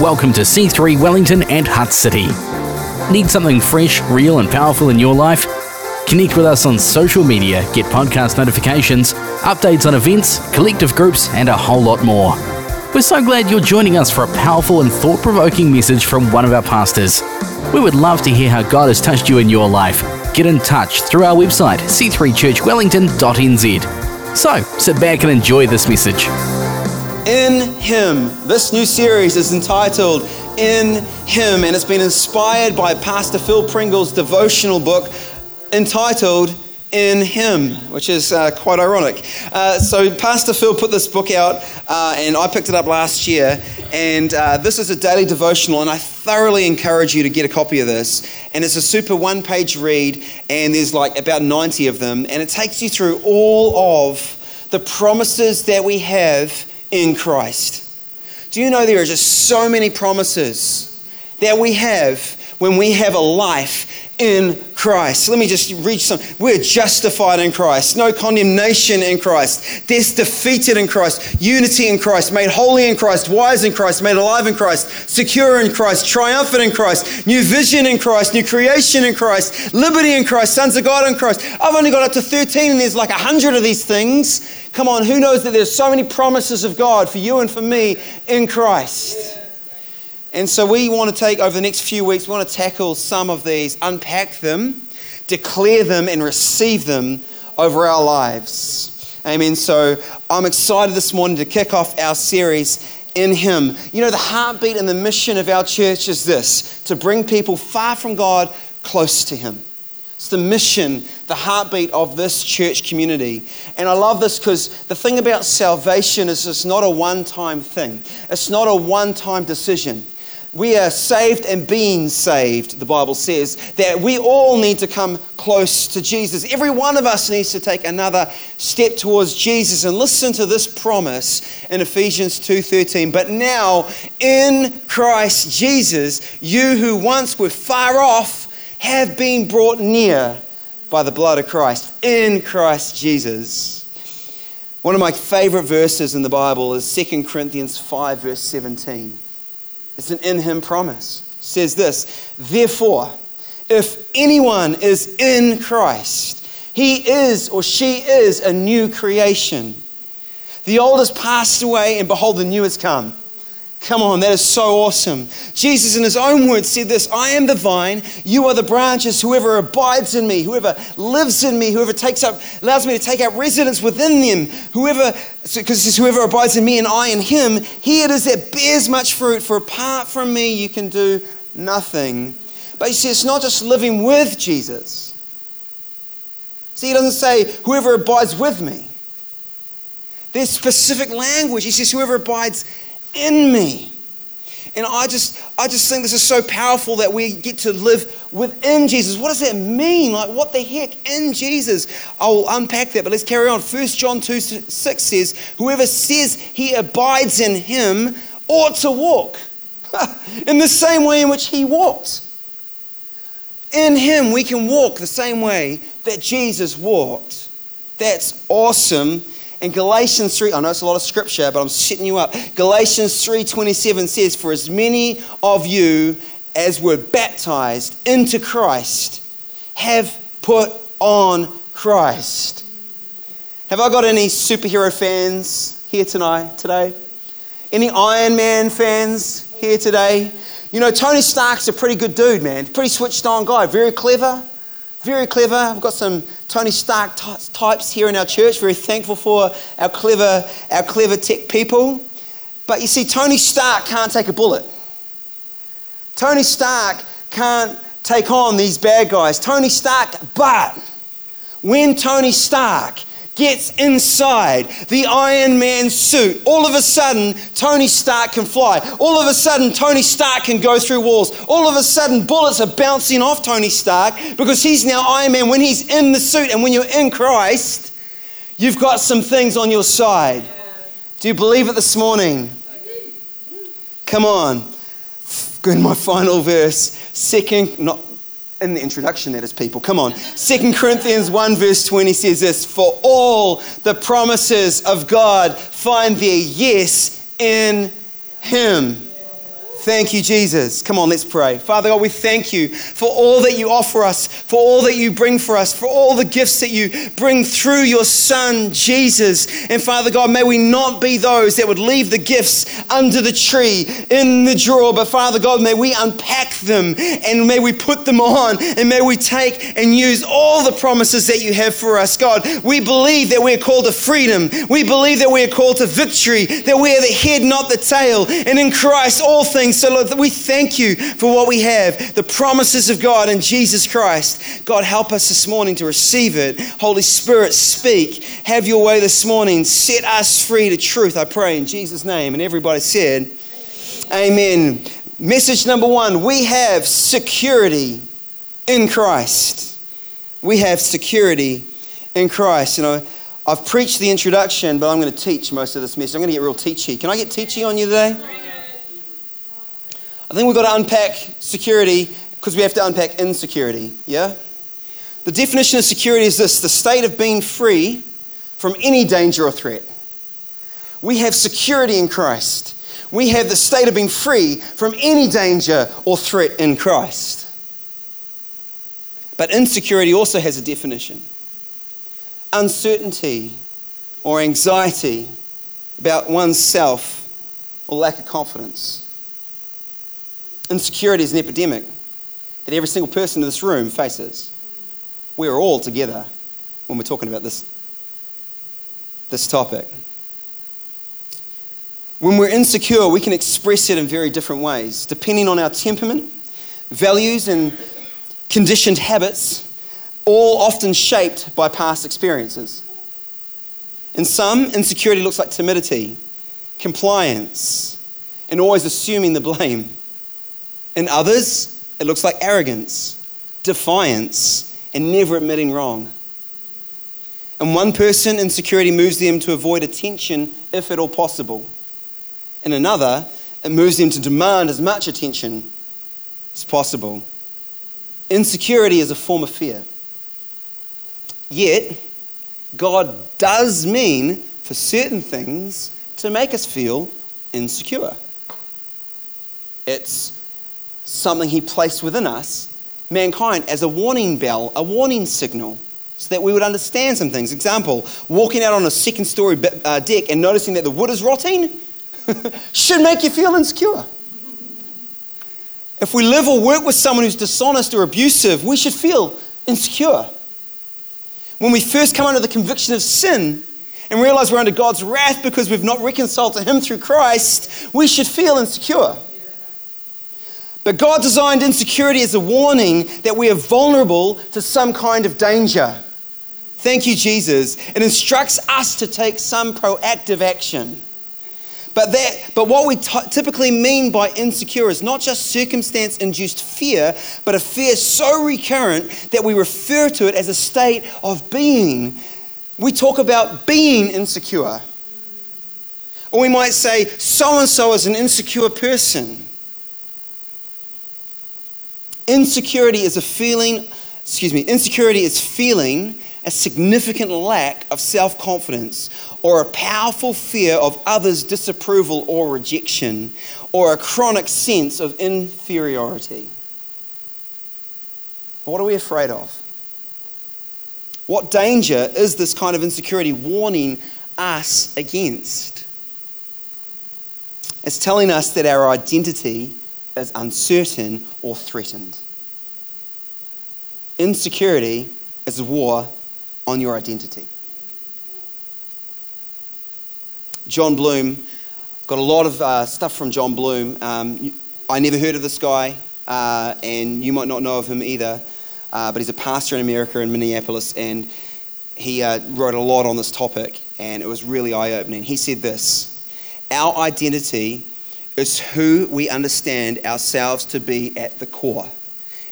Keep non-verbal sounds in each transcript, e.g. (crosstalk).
Welcome to C3 Wellington and Hutt City. Need something fresh, real, and powerful in your life? Connect with us on social media, get podcast notifications, updates on events, collective groups, and a whole lot more. We're so glad you're joining us for a powerful and thought provoking message from one of our pastors. We would love to hear how God has touched you in your life. Get in touch through our website, c3churchwellington.nz. So, sit back and enjoy this message. In Him. This new series is entitled In Him, and it's been inspired by Pastor Phil Pringle's devotional book entitled in Him, which is uh, quite ironic. Uh, so, Pastor Phil put this book out, uh, and I picked it up last year. And uh, this is a daily devotional, and I thoroughly encourage you to get a copy of this. And it's a super one page read, and there's like about 90 of them, and it takes you through all of the promises that we have in Christ. Do you know there are just so many promises that we have when we have a life in Christ. Let me just read some. We're justified in Christ. No condemnation in Christ. Death defeated in Christ. Unity in Christ. Made holy in Christ. Wise in Christ. Made alive in Christ. Secure in Christ. Triumphant in Christ. New vision in Christ. New creation in Christ. Liberty in Christ. Sons of God in Christ. I've only got up to 13 and there's like 100 of these things. Come on, who knows that there's so many promises of God for you and for me in Christ? And so we want to take over the next few weeks, we want to tackle some of these, unpack them, declare them, and receive them over our lives. Amen. So I'm excited this morning to kick off our series in Him. You know, the heartbeat and the mission of our church is this to bring people far from God close to Him. It's the mission, the heartbeat of this church community. And I love this because the thing about salvation is it's not a one time thing, it's not a one time decision. We are saved and being saved, the Bible says, that we all need to come close to Jesus. Every one of us needs to take another step towards Jesus. And listen to this promise in Ephesians 2:13. But now in Christ Jesus, you who once were far off have been brought near by the blood of Christ. In Christ Jesus. One of my favorite verses in the Bible is 2 Corinthians 5, verse 17. It's an in him promise. It says this Therefore, if anyone is in Christ, he is or she is a new creation. The old has passed away, and behold, the new has come. Come on, that is so awesome. Jesus, in his own words, said this I am the vine, you are the branches. Whoever abides in me, whoever lives in me, whoever takes up, allows me to take up residence within them, whoever, because it says, whoever abides in me and I in him, he it is that bears much fruit, for apart from me, you can do nothing. But you see, it's not just living with Jesus. See, he doesn't say, whoever abides with me. There's specific language. He says, whoever abides in me. And I just, I just think this is so powerful that we get to live within Jesus. What does that mean? Like, what the heck in Jesus? I'll unpack that, but let's carry on. 1 John 2 6 says, Whoever says he abides in him ought to walk (laughs) in the same way in which he walked. In him, we can walk the same way that Jesus walked. That's awesome and Galatians 3, I know it's a lot of scripture, but I'm setting you up. Galatians 3:27 says, For as many of you as were baptized into Christ have put on Christ. Have I got any superhero fans here tonight today? Any Iron Man fans here today? You know, Tony Stark's a pretty good dude, man. Pretty switched on guy, very clever, very clever. We've got some Tony Stark types here in our church. Very thankful for our clever, our clever tech people. But you see, Tony Stark can't take a bullet. Tony Stark can't take on these bad guys. Tony Stark, but when Tony Stark gets inside the Iron Man suit, all of a sudden, Tony Stark can fly. All of a sudden, Tony Stark can go through walls. All of a sudden, bullets are bouncing off Tony Stark because he's now Iron Man. When he's in the suit and when you're in Christ, you've got some things on your side. Do you believe it this morning? Come on. Good, my final verse. Second, not in the introduction, that is, people. Come on. Second Corinthians 1, verse 20 says this For all the promises of God find their yes in Him. Thank you, Jesus. Come on, let's pray. Father God, we thank you for all that you offer us, for all that you bring for us, for all the gifts that you bring through your Son, Jesus. And Father God, may we not be those that would leave the gifts under the tree, in the drawer, but Father God, may we unpack them and may we put them on and may we take and use all the promises that you have for us. God, we believe that we are called to freedom. We believe that we are called to victory, that we are the head, not the tail. And in Christ, all things so, Lord, we thank you for what we have, the promises of God in Jesus Christ. God, help us this morning to receive it. Holy Spirit, speak. Have your way this morning. Set us free to truth, I pray, in Jesus' name. And everybody said, Amen. Message number one we have security in Christ. We have security in Christ. You know, I've preached the introduction, but I'm going to teach most of this message. I'm going to get real teachy. Can I get teachy on you today? I think we've got to unpack security because we have to unpack insecurity, yeah? The definition of security is this the state of being free from any danger or threat. We have security in Christ. We have the state of being free from any danger or threat in Christ. But insecurity also has a definition uncertainty or anxiety about oneself or lack of confidence. Insecurity is an epidemic that every single person in this room faces. We're all together when we're talking about this, this topic. When we're insecure, we can express it in very different ways, depending on our temperament, values, and conditioned habits, all often shaped by past experiences. In some, insecurity looks like timidity, compliance, and always assuming the blame. In others, it looks like arrogance, defiance, and never admitting wrong. In one person, insecurity moves them to avoid attention if at all possible. In another, it moves them to demand as much attention as possible. Insecurity is a form of fear. Yet, God does mean for certain things to make us feel insecure. It's something he placed within us, mankind, as a warning bell, a warning signal, so that we would understand some things. Example, walking out on a second story uh, deck and noticing that the wood is rotting (laughs) should make you feel insecure. If we live or work with someone who's dishonest or abusive, we should feel insecure. When we first come under the conviction of sin and realize we're under God's wrath because we've not reconciled to Him through Christ, we should feel insecure. But God designed insecurity as a warning that we are vulnerable to some kind of danger. Thank you, Jesus. It instructs us to take some proactive action. But, that, but what we t- typically mean by insecure is not just circumstance induced fear, but a fear so recurrent that we refer to it as a state of being. We talk about being insecure. Or we might say, so and so is an insecure person. Insecurity is a feeling, excuse me, insecurity is feeling a significant lack of self confidence or a powerful fear of others' disapproval or rejection or a chronic sense of inferiority. What are we afraid of? What danger is this kind of insecurity warning us against? It's telling us that our identity is uncertain or threatened. Insecurity is war on your identity. Jon Bloom, got a lot of uh, stuff from Jon Bloom. Um, I never heard of this guy, uh, and you might not know of him either, uh, but he's a pastor in America in Minneapolis, and he uh, wrote a lot on this topic, and it was really eye opening. He said this Our identity is who we understand ourselves to be at the core.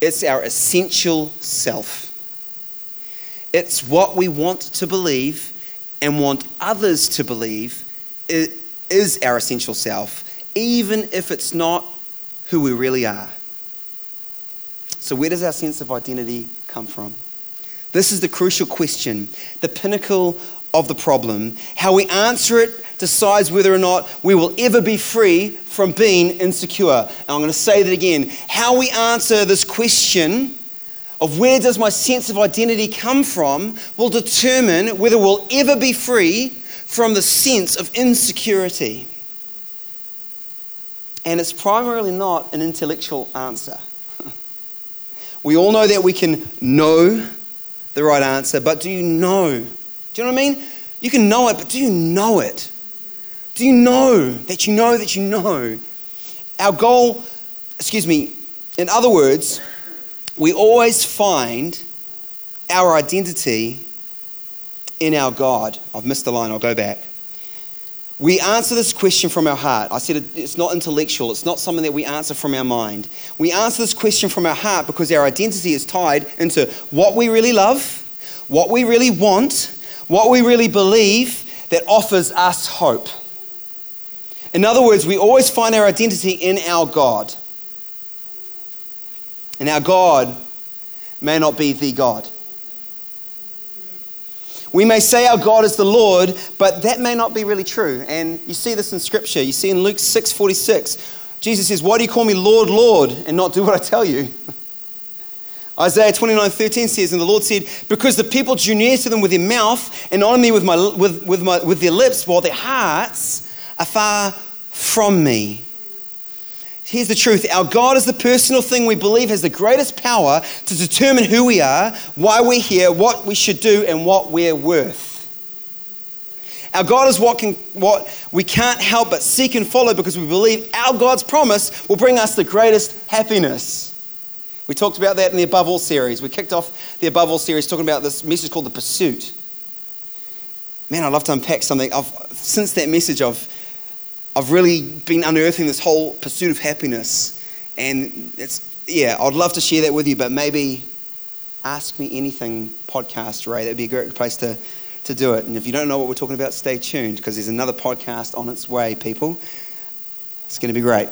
It's our essential self. It's what we want to believe and want others to believe is our essential self, even if it's not who we really are. So, where does our sense of identity come from? This is the crucial question, the pinnacle of the problem. How we answer it decides whether or not we will ever be free from being insecure. And I'm going to say that again. How we answer this question of where does my sense of identity come from will determine whether we'll ever be free from the sense of insecurity. And it's primarily not an intellectual answer. (laughs) we all know that we can know the right answer, but do you know? Do you know what I mean? You can know it, but do you know it? Do you know that you know that you know? Our goal, excuse me, in other words, we always find our identity in our God. I've missed the line, I'll go back. We answer this question from our heart. I said it's not intellectual, it's not something that we answer from our mind. We answer this question from our heart because our identity is tied into what we really love, what we really want, what we really believe that offers us hope. In other words, we always find our identity in our God. And our God may not be the God. We may say our God is the Lord, but that may not be really true. And you see this in Scripture. You see in Luke 6 46, Jesus says, Why do you call me Lord, Lord, and not do what I tell you? (laughs) Isaiah 29 13 says, And the Lord said, Because the people drew near to them with their mouth and honor me with, my, with, with, my, with their lips, while their hearts far from me. Here's the truth our God is the personal thing we believe has the greatest power to determine who we are, why we're here, what we should do, and what we're worth. Our God is what, can, what we can't help but seek and follow because we believe our God's promise will bring us the greatest happiness. We talked about that in the Above All series. We kicked off the Above All series talking about this message called The Pursuit. Man, I'd love to unpack something. I've, since that message, I've I've really been unearthing this whole pursuit of happiness. And it's, yeah, I'd love to share that with you, but maybe Ask Me Anything podcast, Ray. That'd be a great place to, to do it. And if you don't know what we're talking about, stay tuned because there's another podcast on its way, people. It's going to be great.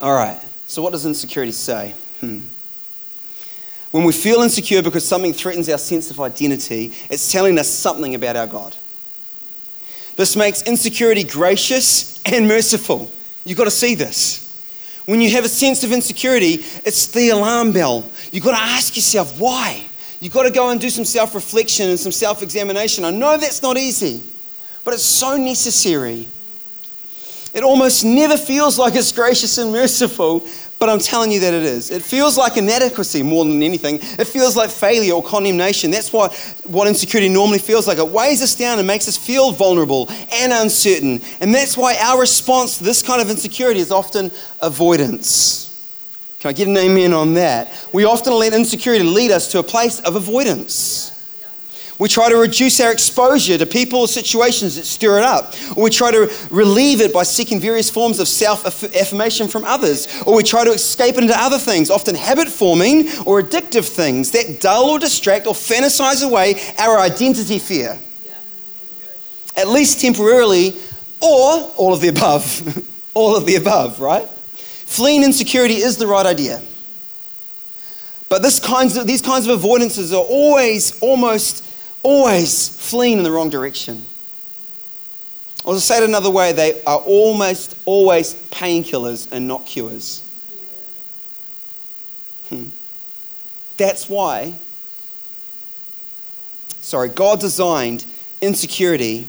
All right, so what does insecurity say? Hmm. When we feel insecure because something threatens our sense of identity, it's telling us something about our God. This makes insecurity gracious and merciful. You've got to see this. When you have a sense of insecurity, it's the alarm bell. You've got to ask yourself, why? You've got to go and do some self reflection and some self examination. I know that's not easy, but it's so necessary. It almost never feels like it's gracious and merciful, but I'm telling you that it is. It feels like inadequacy more than anything. It feels like failure or condemnation. That's what, what insecurity normally feels like. It weighs us down and makes us feel vulnerable and uncertain. And that's why our response to this kind of insecurity is often avoidance. Can I get an amen on that? We often let insecurity lead us to a place of avoidance. We try to reduce our exposure to people or situations that stir it up. Or we try to relieve it by seeking various forms of self affirmation from others. Or we try to escape into other things, often habit forming or addictive things that dull or distract or fantasize away our identity fear. At least temporarily, or all of the above. (laughs) all of the above, right? Fleeing insecurity is the right idea. But kinds of, these kinds of avoidances are always almost always fleeing in the wrong direction. Or to say it another way, they are almost always painkillers and not cures. Hmm. That's why, sorry, God designed insecurity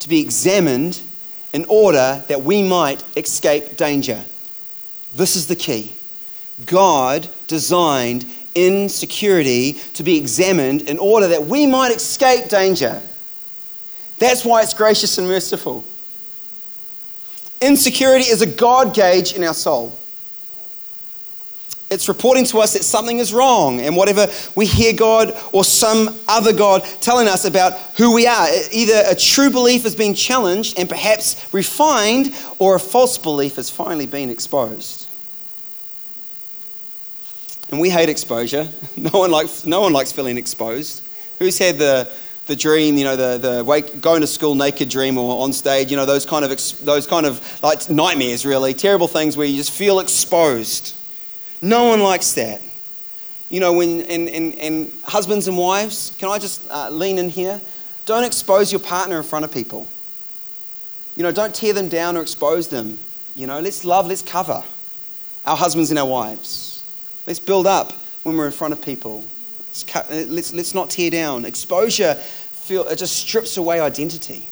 to be examined in order that we might escape danger. This is the key. God designed insecurity to be examined in order that we might escape danger. That's why it's gracious and merciful. Insecurity is a God gauge in our soul. It's reporting to us that something is wrong, and whatever we hear God or some other God telling us about who we are, either a true belief is being challenged and perhaps refined, or a false belief has finally been exposed. And we hate exposure. (laughs) No one likes, no one likes feeling exposed. Who's had the, the dream, you know, the, the wake, going to school naked dream or on stage, you know, those kind of, those kind of like nightmares, really, terrible things where you just feel exposed. No one likes that. You know, when, and, and, and husbands and wives, can I just uh, lean in here? Don't expose your partner in front of people. You know, don't tear them down or expose them. You know, let's love, let's cover our husbands and our wives. Let's build up when we're in front of people. Let's, let's, let's not tear down. Exposure feel, it just strips away identity.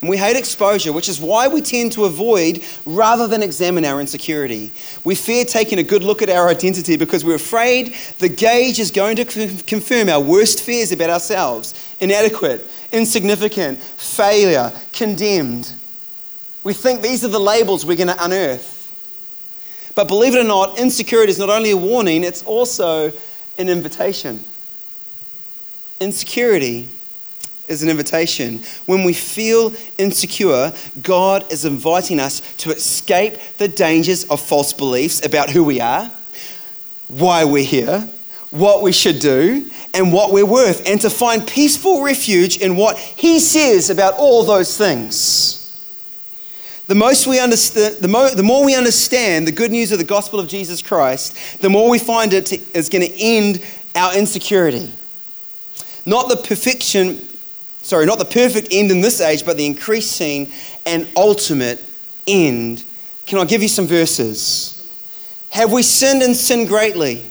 And we hate exposure, which is why we tend to avoid rather than examine our insecurity. We fear taking a good look at our identity because we're afraid the gauge is going to confirm our worst fears about ourselves inadequate, insignificant, failure, condemned. We think these are the labels we're going to unearth. But believe it or not, insecurity is not only a warning, it's also an invitation. Insecurity is an invitation. When we feel insecure, God is inviting us to escape the dangers of false beliefs about who we are, why we're here, what we should do, and what we're worth, and to find peaceful refuge in what He says about all those things. The, most we understand, the, mo- the more we understand the good news of the gospel of Jesus Christ, the more we find it to, is going to end our insecurity. Not the perfection, sorry, not the perfect end in this age, but the increasing and ultimate end. Can I give you some verses? Have we sinned and sinned greatly?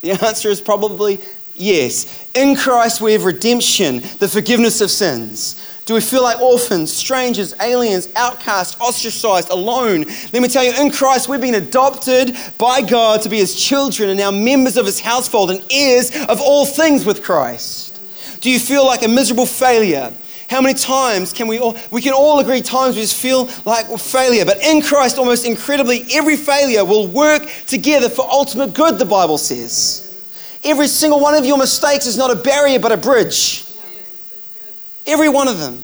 The answer is probably yes. In Christ we have redemption, the forgiveness of sins. Do we feel like orphans, strangers, aliens, outcasts, ostracized, alone? Let me tell you, in Christ, we've been adopted by God to be His children and now members of His household and heirs of all things with Christ. Do you feel like a miserable failure? How many times can we all, we can all agree times we just feel like failure, but in Christ, almost incredibly, every failure will work together for ultimate good, the Bible says. Every single one of your mistakes is not a barrier, but a bridge. Every one of them.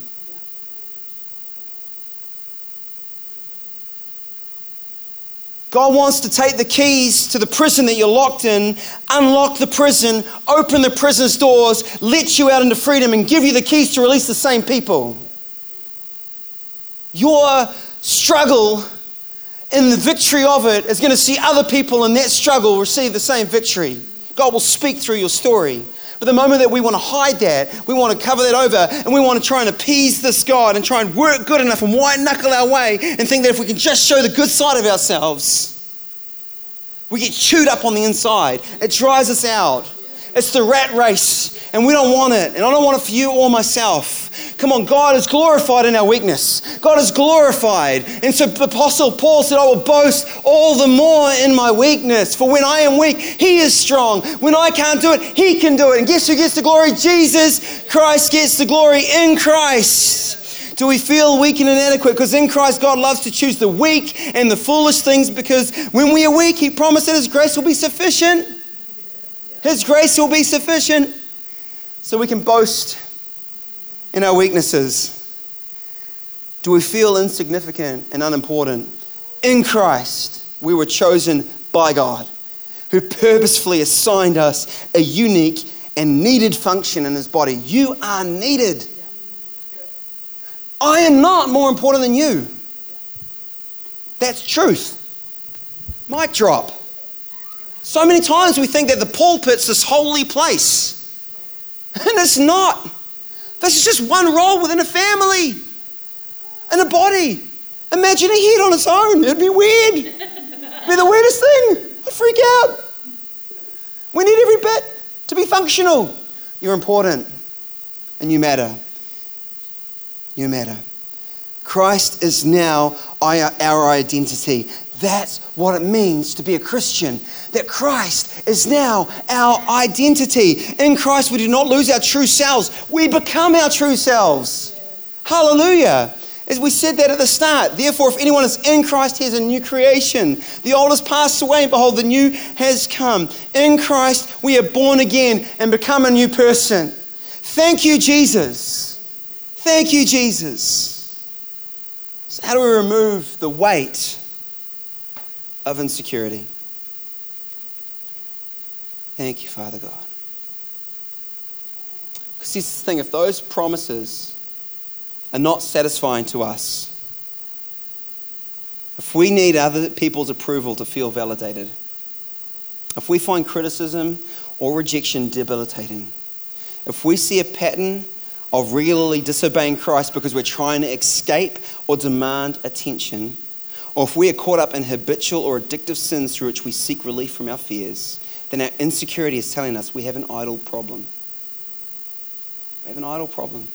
God wants to take the keys to the prison that you're locked in, unlock the prison, open the prison's doors, let you out into freedom, and give you the keys to release the same people. Your struggle in the victory of it is going to see other people in that struggle receive the same victory. God will speak through your story. But the moment that we want to hide that, we want to cover that over, and we want to try and appease this God and try and work good enough and white knuckle our way and think that if we can just show the good side of ourselves, we get chewed up on the inside. It dries us out. It's the rat race, and we don't want it. And I don't want it for you or myself. Come on, God is glorified in our weakness. God is glorified. And so Apostle Paul said, I will boast all the more in my weakness. For when I am weak, he is strong. When I can't do it, he can do it. And guess who gets the glory? Jesus Christ gets the glory in Christ. Do we feel weak and inadequate? Because in Christ, God loves to choose the weak and the foolish things because when we are weak, He promised that His grace will be sufficient. His grace will be sufficient. So we can boast in our weaknesses? Do we feel insignificant and unimportant? In Christ, we were chosen by God, who purposefully assigned us a unique and needed function in His body. You are needed. I am not more important than you. That's truth. Mic drop. So many times we think that the pulpit's this holy place, and it's not. This is just one role within a family and a body. Imagine a head on its own. It'd be weird. It'd be the weirdest thing. I'd freak out. We need every bit to be functional. You're important and you matter. You matter. Christ is now our identity. That's what it means to be a Christian. That Christ is now our identity. In Christ, we do not lose our true selves, we become our true selves. Hallelujah. As we said that at the start, therefore, if anyone is in Christ, he is a new creation. The old has passed away, and behold, the new has come. In Christ, we are born again and become a new person. Thank you, Jesus. Thank you, Jesus. So, how do we remove the weight of insecurity. Thank you, Father God. Because here's the thing if those promises are not satisfying to us, if we need other people's approval to feel validated, if we find criticism or rejection debilitating, if we see a pattern of regularly disobeying Christ because we're trying to escape or demand attention, or if we are caught up in habitual or addictive sins through which we seek relief from our fears, then our insecurity is telling us we have an idol problem. We have an idol problem.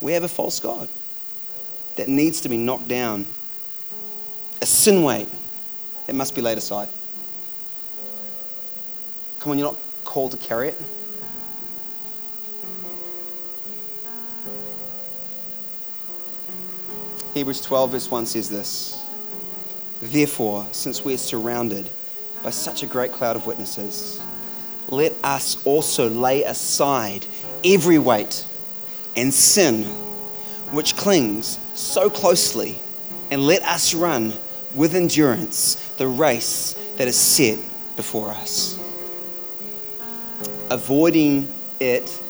We have a false God that needs to be knocked down, a sin weight that must be laid aside. Come on, you're not called to carry it. Hebrews 12, verse 1 says this Therefore, since we are surrounded by such a great cloud of witnesses, let us also lay aside every weight and sin which clings so closely, and let us run with endurance the race that is set before us. Avoiding it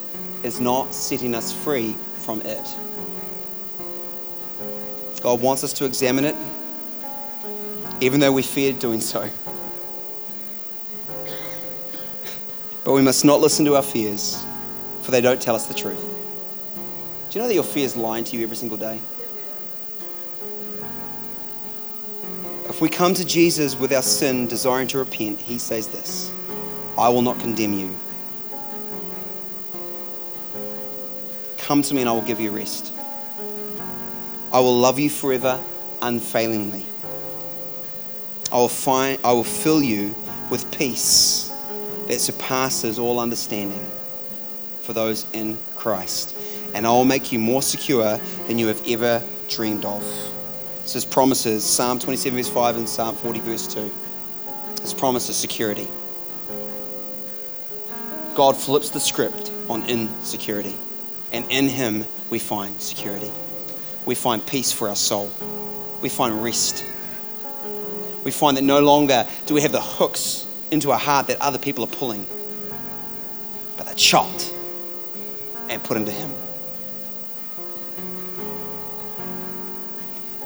is not setting us free from it. God wants us to examine it, even though we fear doing so. But we must not listen to our fears, for they don't tell us the truth. Do you know that your fear is lying to you every single day? If we come to Jesus with our sin, desiring to repent, he says this I will not condemn you. Come to me and I will give you rest. I will love you forever, unfailingly. I will, find, I will fill you with peace that surpasses all understanding for those in Christ. And I will make you more secure than you have ever dreamed of. This is promises, Psalm 27, verse 5, and Psalm 40, verse 2. This promises security. God flips the script on insecurity, and in Him we find security. We find peace for our soul. We find rest. We find that no longer do we have the hooks into our heart that other people are pulling, but they're chopped and put into Him.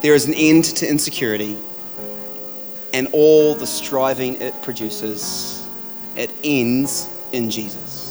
There is an end to insecurity and all the striving it produces. It ends in Jesus.